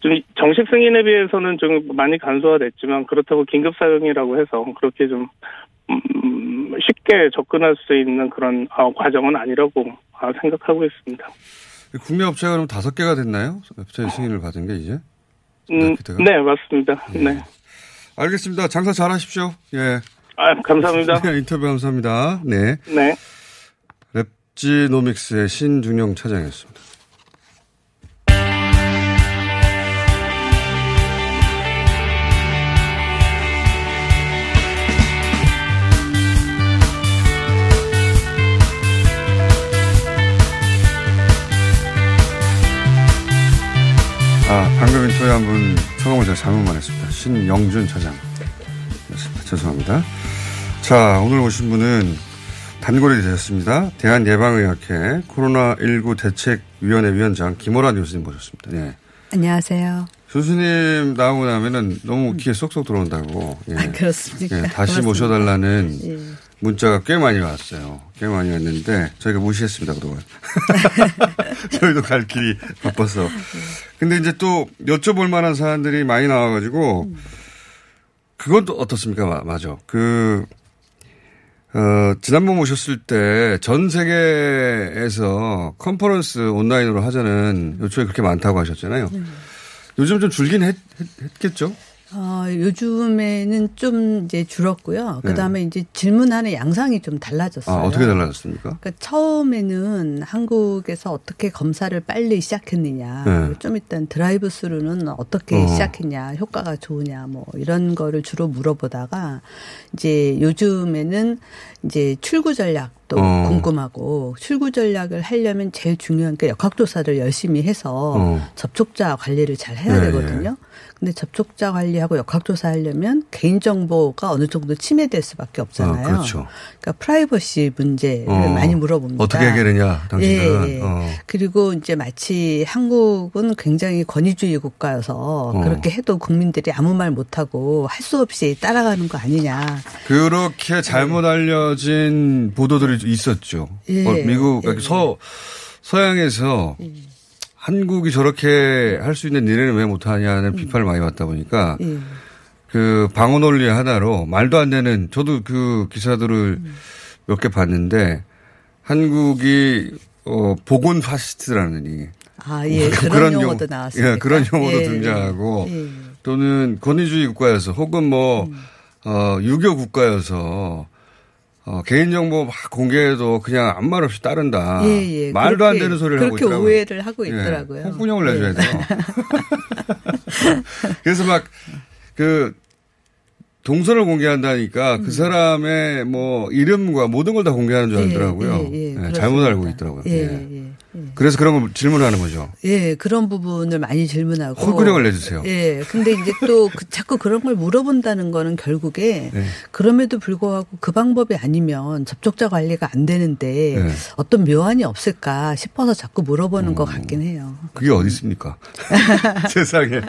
좀 정식 승인에 비해서는 좀 많이 간소화됐지만 그렇다고 긴급 사용이라고 해서 그렇게 좀 음, 쉽게 접근할 수 있는 그런 어, 과정은 아니라고 어, 생각하고 있습니다. 국내 업체가 그럼 다섯 개가 됐나요? FTA 승인을 받은 게 이제? 음, 네 맞습니다. 네. 알겠습니다. 장사 잘 하십시오. 예. 아, 감사합니다. 인터뷰 감사합니다. 네. 네. 랩지노믹스의 신중용 차장이었습니다. 아, 방금 인터뷰 한 분 성함을 제가 잘못 말했습니다. 신영준 차장이었습니다. 죄송합니다. 자, 오늘 오신 분은 단골이 되셨습니다. 대한예방의학회 코로나19 대책위원회 위원장 김호란 교수님 모셨습니다. 네. 안녕하세요. 교수님 나오고 나면은 너무 귀에 쏙쏙 들어온다고. 예. 아, 그렇습니까? 예, 다시 고맙습니다. 모셔달라는 예. 문자가 꽤 많이 왔어요. 꽤 많이 왔는데 저희가 무시했습니다 그동안. 저희도 갈 길이 바빠서. 근데 이제 또 여쭤볼 만한 사안들이 많이 나와가지고 그건 또 어떻습니까? 마- 맞아. 그 어, 지난번 모셨을 때 전 세계에서 컨퍼런스 온라인으로 하자는 요청이 그렇게 많다고 하셨잖아요. 네. 요즘 좀 줄긴 했, 겠죠 어, 요즘에는 좀 이제 줄었고요. 그 다음에 이제 질문하는 양상이 좀 달라졌어요. 네. 아, 어떻게 달라졌습니까? 그러니까 처음에는 한국에서 어떻게 검사를 빨리 시작했느냐, 네. 좀 일단 드라이브 스루는 어떻게 어. 시작했냐, 효과가 좋으냐, 뭐 이런 거를 주로 물어보다가 이제 요즘에는 이제 출구 전략도 어. 궁금하고 출구 전략을 하려면 제일 중요한 게 역학조사를 열심히 해서 어. 접촉자 관리를 잘 해야 네, 되거든요. 근데 접촉자 관리하고 역학조사 하려면 개인정보가 어느 정도 침해될 수밖에 없잖아요. 아, 그렇죠. 그러니까 프라이버시 문제를 어. 많이 물어봅니다. 어떻게 해결했냐, 당신들은. 예, 예. 어. 그리고 이제 마치 한국은 굉장히 권위주의 국가여서 어. 그렇게 해도 국민들이 아무 말 못하고 할 수 없이 따라가는 거 아니냐. 그렇게 잘못 알려진 보도들이 있었죠. 예. 어, 미국, 예. 서, 서양에서 한국이 저렇게 할 수 있는 일에는 왜 못하냐는 비판을 많이 받다 보니까 예. 그 방어 논리 하나로 말도 안 되는 저도 그 기사들을 몇개 봤는데 한국이 어 보건 파시스트라느니 아, 예. 그런, 용어도 나왔습니다. 예, 그런 용어도 예. 등장하고 예. 또는 권위주의 국가여서 혹은 뭐 음. 어, 유교 국가여서 어, 개인정보 막 공개해도 그냥 아무 말 없이 따른다. 예, 예. 말도 안 그렇게- 되는 소리를 하고 그렇게 있더라고요. 오해를 하고 예, 있더라고요. 홍군형을 내줘야 예. 돼요. 그래서 막 그 동선을 공개한다니까 그 사람의 뭐 이름과 모든 걸 다 공개하는 줄 예, 알더라고요. 예, 예, 예. 잘못 알고 있더라고요. 예. 그래서 그런 걸 질문하는 거죠. 예, 그런 부분을 많이 질문하고. 홀구령을 내주세요. 예. 근데 이제 또 그- 자꾸 그런 걸 물어본다는 거는 결국에 네. 그럼에도 불구하고 그 방법이 아니면 접촉자 관리가 안 되는데 네. 어떤 묘안이 없을까 싶어서 자꾸 물어보는 음. 것 같긴 해요. 그게 어디 있습니까? 세상에.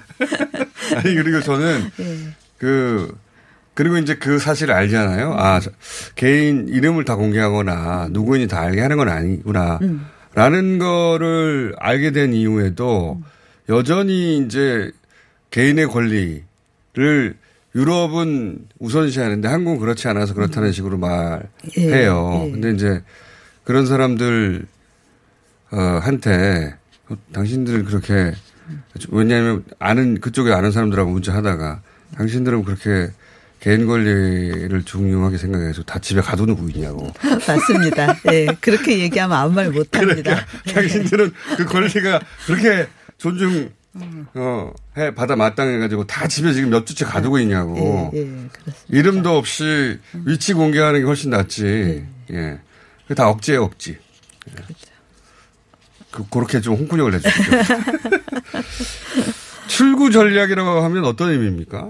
아니 그리고 저는 예. 그 그리고 이제 그 사실을 알잖아요. 아 저- 개인 이름을 다 공개하거나 누구인지 다 알게 하는 건 아니구나. 음. 라는 거를 알게 된 이후에도 여전히 이제 개인의 권리를 유럽은 우선시하는데 한국은 그렇지 않아서 그렇다는 식으로 말해요. 예. 근데 이제 그런 사람들 어, 한테 어, 당신들 그렇게 왜냐하면 아는 그쪽에 아는 사람들하고 문자 하다가 당신들은 그렇게 개인 권리를 중요하게 생각해서 다 집에 가둬놓고 있냐고. 맞습니다. 예. 그렇게 얘기하면 아무 말 못 합니다. 당신들은 그 권리가 그렇게 존중 어, 해 받아 마땅해가지고 다 집에 지금 몇 주째 가두고 있냐고. 예, 예, 그렇습니다. 이름도 없이 위치 공개하는 게 훨씬 낫지. 예. 그게 다 억지예요, 억지. 예. 그, 그렇게 좀 홍군형을 내주시죠. 출구 전략이라고 하면 어떤 의미입니까?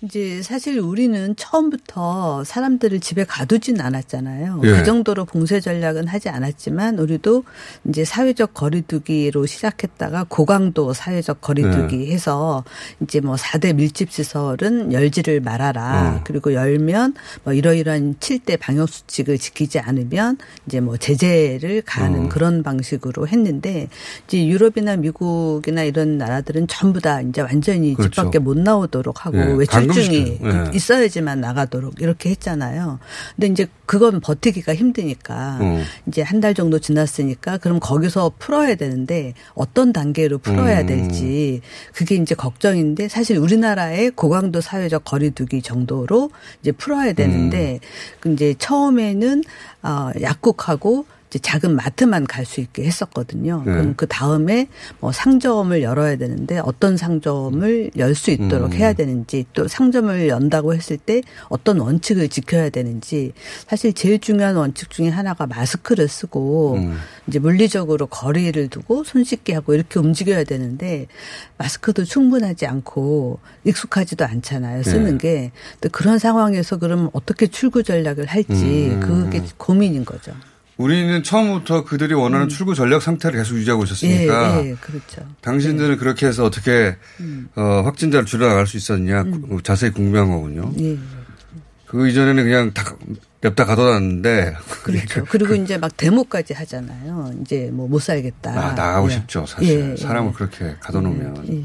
이제 사실 우리는 처음부터 사람들을 집에 가두진 않았잖아요. 예. 그 정도로 봉쇄 전략은 하지 않았지만 우리도 이제 사회적 거리두기로 시작했다가 고강도 사회적 거리두기 네. 해서 이제 뭐 4대 밀집 시설은 열지를 말아라. 어. 그리고 열면 뭐 이러이러한 7대 방역 수칙을 지키지 않으면 이제 뭐 제재를 가하는 어. 그런 방식으로 했는데 이제 유럽이나 미국이나 이런 나라들은 전부 다 이제 완전히 집 그렇죠. 밖에 못 나오도록 하고 예, 외출 증이 감금시켜요. 예. 있어야지만 나가도록 이렇게 했잖아요. 근데 이제 그건 버티기가 힘드니까 어. 이제 한 달 정도 지났으니까 그럼 거기서 풀어야 되는데 어떤 단계로 풀어야 음. 될지 그게 이제 걱정인데 사실 우리나라의 고강도 사회적 거리두기 정도로 이제 풀어야 되는데 그 이제 처음에는 어 약국하고 작은 마트만 갈 수 있게 했었거든요. 네. 그럼 그 다음에 뭐 상점을 열어야 되는데 어떤 상점을 열 수 있도록 음. 해야 되는지 또 상점을 연다고 했을 때 어떤 원칙을 지켜야 되는지 사실 제일 중요한 원칙 중에 하나가 마스크를 쓰고 음. 이제 물리적으로 거리를 두고 손 씻기 하고 이렇게 움직여야 되는데 마스크도 충분하지 않고 익숙하지도 않잖아요. 쓰는 네. 게. 그런 상황에서 그럼 어떻게 출구 전략을 할지 음. 그게 고민인 거죠. 우리는 처음부터 그들이 원하는 출구 전략 상태를 계속 유지하고 있었으니까. 음. 예, 예, 그렇죠. 당신들은 그렇게 해서 어떻게 음. 어, 확진자를 줄여나갈 수 있었냐 구- 자세히 궁금한 거군요. 예. 그 이전에는 그냥 다 냅다 가둬놨는데 그렇죠. 그리고 이제 막 데모까지 하잖아요. 이제 뭐 못 살겠다. 나, 나가고 예. 싶죠 사실 예, 예. 사람을 그렇게 가둬놓으면 예.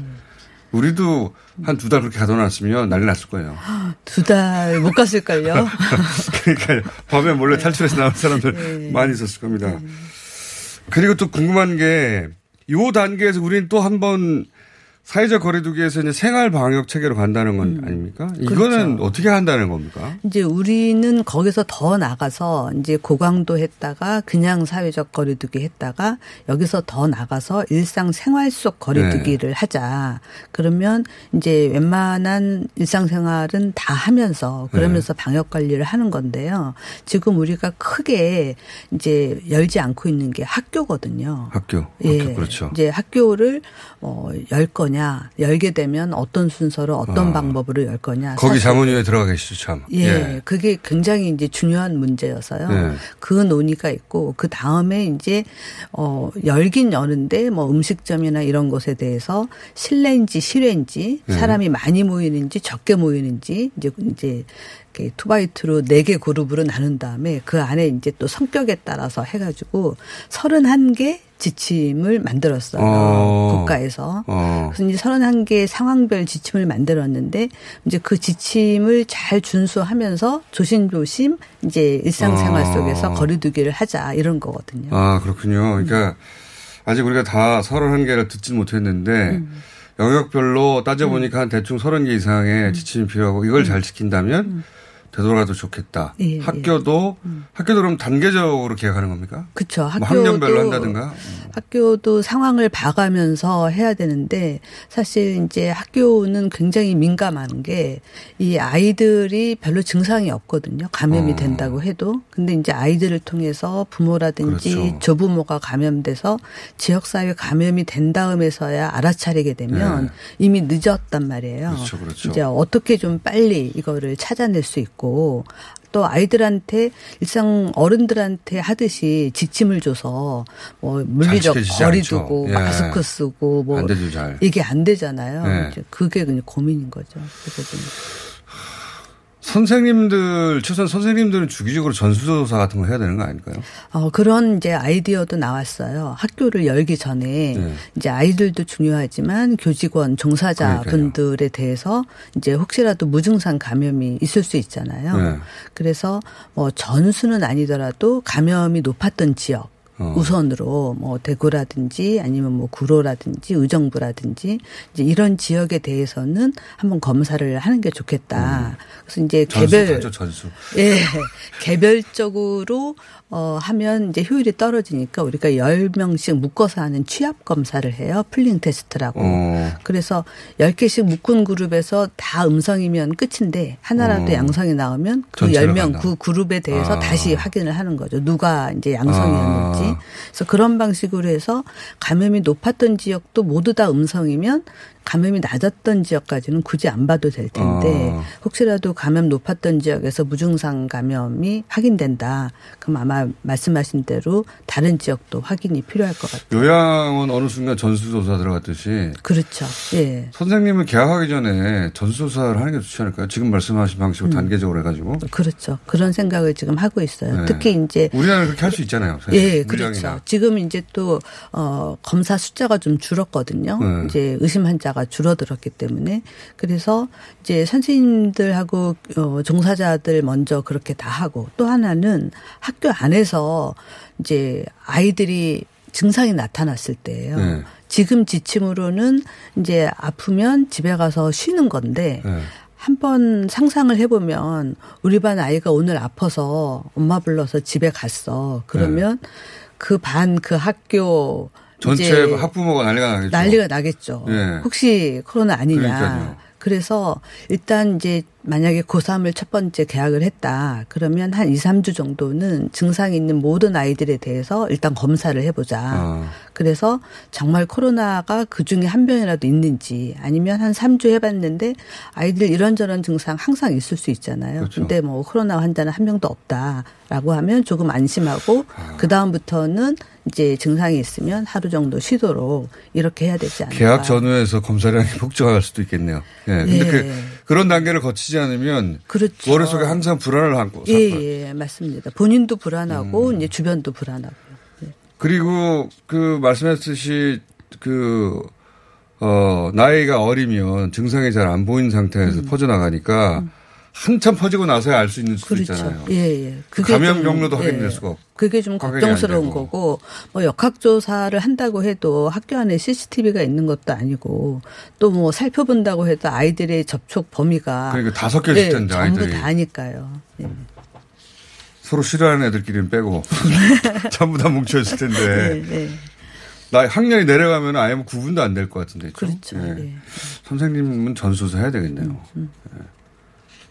우리도 한 두 달 그렇게 가둬놨으면 난리 났을 거예요. 두 달 못 갔을걸요. 그러니까 밤에 몰래 탈출해서 나온 사람들 많이 있었을 겁니다. 그리고 또 궁금한 게 요 단계에서 우리는 또 한 번 사회적 거리두기에서 이제 생활 방역 체계로 간다는 건 아닙니까? 이거는 그렇죠. 어떻게 한다는 겁니까? 이제 우리는 거기서 더 나가서 이제 고강도 했다가 그냥 사회적 거리두기 했다가 여기서 더 나가서 일상 생활 속 거리두기를 하자. 그러면 이제 웬만한 일상 생활은 다 하면서 그러면서 방역 관리를 하는 건데요. 지금 우리가 크게 이제 열지 않고 있는 게 학교거든요. 학교. 학교 예. 그렇죠. 이제 학교를 어, 열 거냐, 열게 되면 어떤 순서로 어떤 아. 방법으로 열 거냐. 거기 자문위에 들어가 계시죠, 참. 예, 그게 굉장히 이제 중요한 문제여서요. 네. 그 논의가 있고 그 다음에 이제 어 열긴 여는데 뭐 음식점이나 이런 곳에 대해서 실내인지 실외인지 네. 사람이 많이 모이는지 적게 모이는지 이제 이제 이렇게 투바이투로 네 개 그룹으로 나눈 다음에 그 안에 이제 또 성격에 따라서 해가지고 31개 지침을 만들었어요. 어. 국가에서. 어. 그래서 이제 31개의 상황별 지침을 만들었는데 이제 그 지침을 잘 준수하면서 조심조심 이제 일상생활 어. 속에서 거리두기를 하자 이런 거거든요. 아, 그렇군요. 그러니까 아직 우리가 다 31개를 듣진 못했는데 음. 영역별로 따져보니까 한 대충 30개 이상의 음. 지침이 필요하고 이걸 잘 지킨다면 되돌아도 좋겠다. 예, 예. 학교도 학교도 그럼 단계적으로 계획하는 겁니까? 그렇죠. 뭐 학교도 학년별로 한다든가. 학교도 상황을 봐가면서 해야 되는데 사실 이제 학교는 굉장히 민감한 게 이 아이들이 별로 증상이 없거든요. 감염이 어. 된다고 해도. 근데 이제 아이들을 통해서 부모라든지 그렇죠. 조부모가 감염돼서 지역 사회 감염이 된 다음에서야 알아차리게 되면 네. 이미 늦었단 말이에요. 그렇죠, 그렇죠. 이제 어떻게 좀 빨리 이거를 찾아낼 수 있고 또 아이들한테 일상 어른들한테 하듯이 지침을 줘서 뭐 물리적 거리. 두고 예. 마스크 쓰고 뭐 안. 이게 안 되잖아요. 네. 이제 그게 그냥 고민인 거죠. 좀 선생님들, 최소한 선생님들은 주기적으로 전수조사 같은 거 해야 되는 거 아닐까요? 어, 그런 이제 아이디어도 나왔어요. 학교를 열기 전에 네. 이제 아이들도 중요하지만 교직원, 종사자분들에 대해서 이제 혹시라도 무증상 감염이 있을 수 있잖아요. 네. 그래서 뭐 전수는 아니더라도 감염이 높았던 지역 어. 우선으로 뭐 대구라든지 아니면 뭐 구로라든지 의정부라든지 이제 이런 지역에 대해서는 한번 검사를 하는 게 좋겠다. 그래서 이제 음. 전수 개별 가죠, 전수. 예. 개별적으로 어 하면 이제 효율이 떨어지니까 우리가 10명씩 묶어서 하는 취합 검사를 해요. 풀링 테스트라고. 어. 그래서 10개씩 묶은 그룹에서 다 음성이면 끝인데 하나라도 어. 양성이 나오면 그 전체로 10명 간다. 그 그룹에 대해서 아. 다시 확인을 하는 거죠. 누가 이제 양성이었는지. 아. 그래서 그런 방식으로 해서 감염이 높았던 지역도 모두 다 음성이면 감염이 낮았던 지역까지는 굳이 안 봐도 될 텐데 아. 혹시라도 감염 높았던 지역에서 무증상 감염이 확인된다. 그럼 아마 말씀하신 대로 다른 지역도 확인이 필요할 것 같아요. 요양원 어느 순간 전수조사 들어갔듯이 그렇죠. 예. 선생님은 개학하기 전에 전수조사를 하는 게 좋지 않을까요? 지금 말씀하신 방식으로 음. 단계적으로 해가지고. 그렇죠. 그런 생각을 지금 하고 있어요. 네. 특히 이제 우리나라는 그렇게 할 수 있잖아요. 예. 그렇죠. 지금 이제 또, 어, 검사 숫자가 좀 줄었거든요. 네. 이제 의심 환자 가 줄어들었기 때문에. 그래서 이제 선생님들하고, 어, 종사자들 먼저 그렇게 다 하고 또 하나는 학교 안에서 이제 아이들이 증상이 나타났을 때예요. 네. 지금 지침으로는 이제 아프면 집에 가서 쉬는 건데 네. 한번 상상을 해보면 우리 반 아이가 오늘 아파서 엄마 불러서 집에 갔어. 그러면 그반그 학교 전체 학부모가 난리가 나겠죠. 난리가 나겠죠. 예. 혹시 코로나 아니냐. 그러니까요. 그래서 일단 이제 만약에 고3을 첫 번째 개학을 했다. 그러면 한 2, 3주 정도는 증상이 있는 모든 아이들에 대해서 일단 검사를 해보자. 아. 그래서 정말 코로나가 그 중에 한 병이라도 있는지 아니면 한 3주 해봤는데 아이들 이런저런 증상 항상 있을 수 있잖아요. 그렇죠. 근데 뭐 코로나 환자는 한 명도 없다라고 하면 조금 안심하고 아. 그다음부터는 이제 증상이 있으면 하루 정도 쉬도록 이렇게 해야 되지 않을까. 개학 전후에서 검사량이 폭증할 수도 있겠네요. 예. 근데 예. 그, 그런 단계를 거치지 않으면 그렇죠. 머릿속에 항상 불안을 안고 예. 예, 맞습니다. 본인도 불안하고 음. 이제 주변도 불안하고. 그리고 그 말씀하셨듯이 그, 어, 나이가 어리면 증상이 잘 안 보이는 상태에서 퍼져나가니까 한참 퍼지고 나서야 알 수 있는 수도 그렇죠. 있잖아요. 예, 예. 감염 좀, 경로도 예. 확인될 수가 없고. 그게 좀 걱정스러운. 거고 뭐 역학조사를 한다고 해도 학교 안에 CCTV가 있는 것도 아니고 또 뭐 살펴본다고 해도 아이들의 접촉 범위가 그러니까 다 섞여 있을 예, 텐데, 전부 아이들이. 다 아니까요. 예. 서로 싫어하는 애들끼리는 빼고 전부 다 뭉쳐 있을 텐데. 네, 네. 나 학년이 내려가면 아예 뭐 구분도 안 될 것 같은데. 그렇죠. 예. 예. 선생님은 전수조사 해야 되겠네요. 음. 예.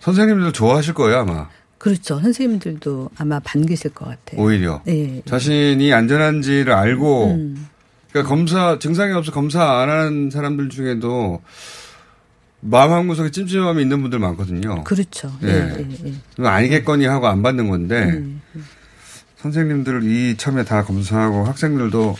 선생님들 좋아하실 거예요 아마. 그렇죠. 선생님들도 아마 반기실 것 같아요. 오히려 예. 자신이 안전한지를 알고 음. 그러니까 검사 증상이 없어 검사 안 하는 사람들 중에도 마음 한 구석에 찜찜함이 있는 분들 많거든요. 그렇죠. 예. 예, 예, 예. 아니겠거니 하고 안 받는 건데 음. 선생님들 이 참에 다 검사하고 학생들도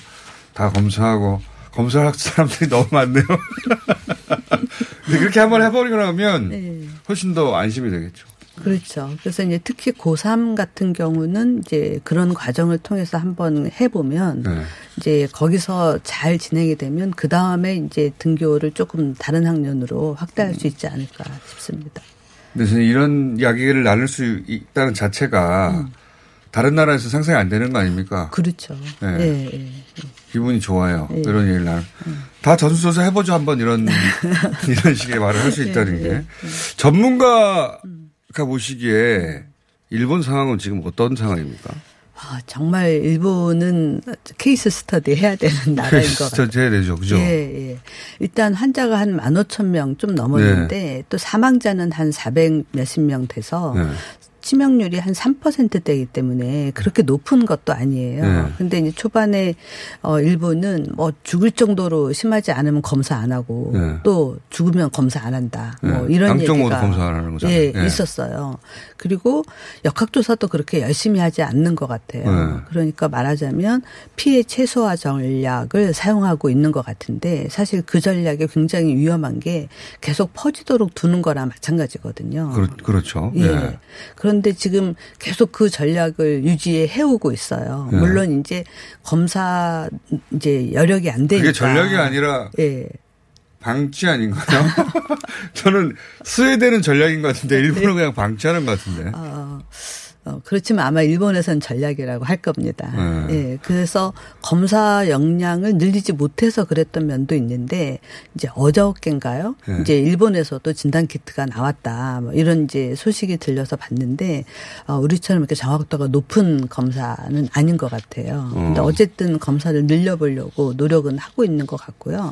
다 검사하고 검사할 사람들이 너무 많네요. 근데 그렇게 한번 해버리고 나면 예. 훨씬 더 안심이 되겠죠. 그렇죠. 그래서 이제 특히 고3 같은 경우는 이제 그런 과정을 통해서 한번 해보면 네. 이제 거기서 잘 진행이 되면 그 다음에 이제 등교를 조금 다른 학년으로 확대할 수 있지 않을까 싶습니다. 저는 이런 이야기를 나눌 수 있다는 자체가 다른 나라에서 상상이 안 되는 거 아닙니까? 그렇죠. 네. 예, 예. 기분이 좋아요. 예. 이런 얘기를 나눌. 다 전수조사 해보죠 한번 이런 이런 식의 말을 할 수 있다는 예, 게 예. 전문가가 보시기에 일본 상황은 지금 어떤 상황입니까? 아, 정말 일본은 케이스 스터디 해야 되는 나라인 것 같아요. 스터디 해야 되죠, 그죠? 예, 예. 일단 환자가 한 15,000명 좀 넘었는데 네. 또 사망자는 한 400 몇십 명 돼서 네. 치명률이 한 3%대이기 때문에 그렇게 높은 것도 아니에요. 네. 근데 이제 초반에 어 일본은 뭐 죽을 정도로 심하지 않으면 검사 안 하고 네. 또 죽으면 검사 안 한다. 뭐 네. 이런 양쪽 모두 얘기가 검사 안 하는 거잖아요. 예, 네. 있었어요. 그리고 역학조사도 그렇게 열심히 하지 않는 것 같아요. 네. 그러니까 말하자면 피해 최소화 전략을 사용하고 있는 것 같은데 사실 그 전략이 굉장히 위험한 게 계속 퍼지도록 두는 거랑 마찬가지거든요. 그렇, 그렇죠. 예. 네. 그런데 지금 계속 그 전략을 유지해 해오고 있어요. 네. 물론 이제 검사 이제 여력이 안 되니까. 그게 전략이 아니라 예. 방치 아닌가요? 저는 스웨덴은 전략인 것 같은데 일본은 그냥 방치하는 것 같은데. 어, 어, 그렇지만 아마 일본에선 전략이라고 할 겁니다. 네. 예. 그래서 검사 역량을 늘리지 못해서 그랬던 면도 있는데 이제 어저께인가요? 네. 이제 일본에서도 진단 키트가 나왔다. 뭐 이런 이제 소식이 들려서 봤는데 어, 우리처럼 이렇게 정확도가 높은 검사는 아닌 것 같아요. 근데 어. 어쨌든 검사를 늘려보려고 노력은 하고 있는 것 같고요.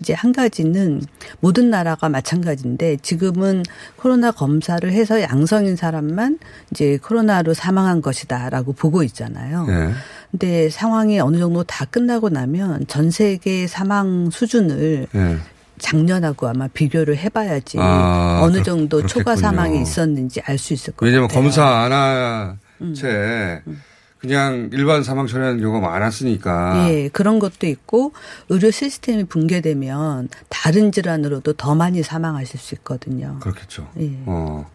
이제 한 가지는 모든 나라가 마찬가지인데 지금은 코로나 검사를 해서 양성인 사람만 이제 코로나 로 사망한 것이다라고 보고 있잖아요. 네. 근데 상황이 어느 정도 다 끝나고 나면 전 세계 사망 수준을 네. 작년하고 아마 비교를 해봐야지 아, 어느 그렇- 정도 초과 그렇겠군요. 사망이 있었는지 알 수 있을 것 왜냐면 같아요. 검사 안한 음. 채 그냥 일반 사망 처리하는 경우가 많았으니까. 예, 그런 것도 있고 의료 시스템이 붕괴되면 다른 질환으로도 더 많이 사망하실 수 있거든요. 그렇겠죠. 예. 어.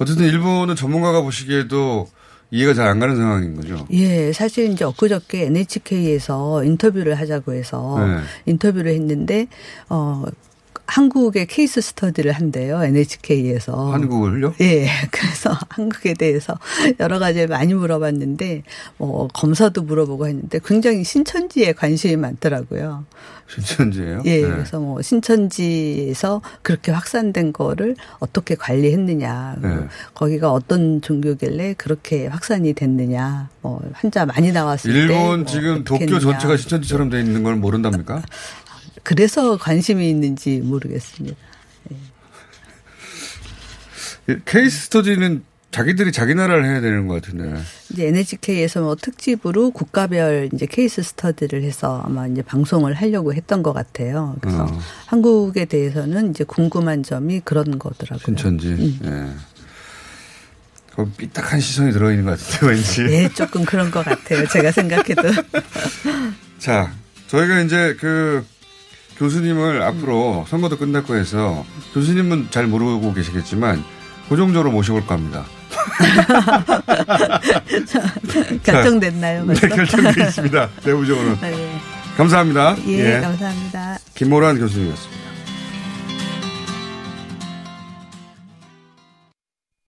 어쨌든 일본은 전문가가 보시기에도 이해가 잘 안 가는 상황인 거죠. 예, 사실 이제 엊그저께 NHK에서 인터뷰를 하자고 해서 네. 인터뷰를 했는데 어 한국의 케이스 스터디를 한대요 NHK에서 한국을요? 예, 그래서 한국에 대해서 여러 가지 많이 물어봤는데 뭐 검사도 물어보고 했는데 굉장히 신천지에 관심이 많더라고요. 신천지예요? 예, 네. 그래서 뭐 신천지에서 그렇게 확산된 거를 어떻게 관리했느냐, 네. 거기가 어떤 종교길래 그렇게 확산이 됐느냐, 뭐 환자 많이 나왔을 때 일본 뭐 지금 어떻게 도쿄. 전체가 신천지처럼 돼 있는 걸 모른답니까? 그래서 관심이 있는지 모르겠습니다. 케이스 스터디는 자기들이 자기 나라를 해야 되는 것 같은데. 이제 NHK에서 뭐 특집으로 국가별 이제 케이스 스터디를 해서 아마 이제 방송을 하려고 했던 것 같아요. 그래서 어. 한국에 대해서는 이제 궁금한 점이 그런 거더라고요. 신천지. 음. 예. 그 삐딱한 시선이 들어있는 것 같은데 왠지. 예, 조금 그런 것 같아요. 제가 생각해도. 자, 저희가 이제 그 교수님을 앞으로 선거도 끝났고 해서 교수님은 잘 모르고 계시겠지만 고정적으로 모셔볼 겁니다. 결정됐나요? 네, 벌써? 결정돼 있습니다. 내부적으로는. 네. 감사합니다. 예, 감사합니다. 김모란 교수님이었습니다.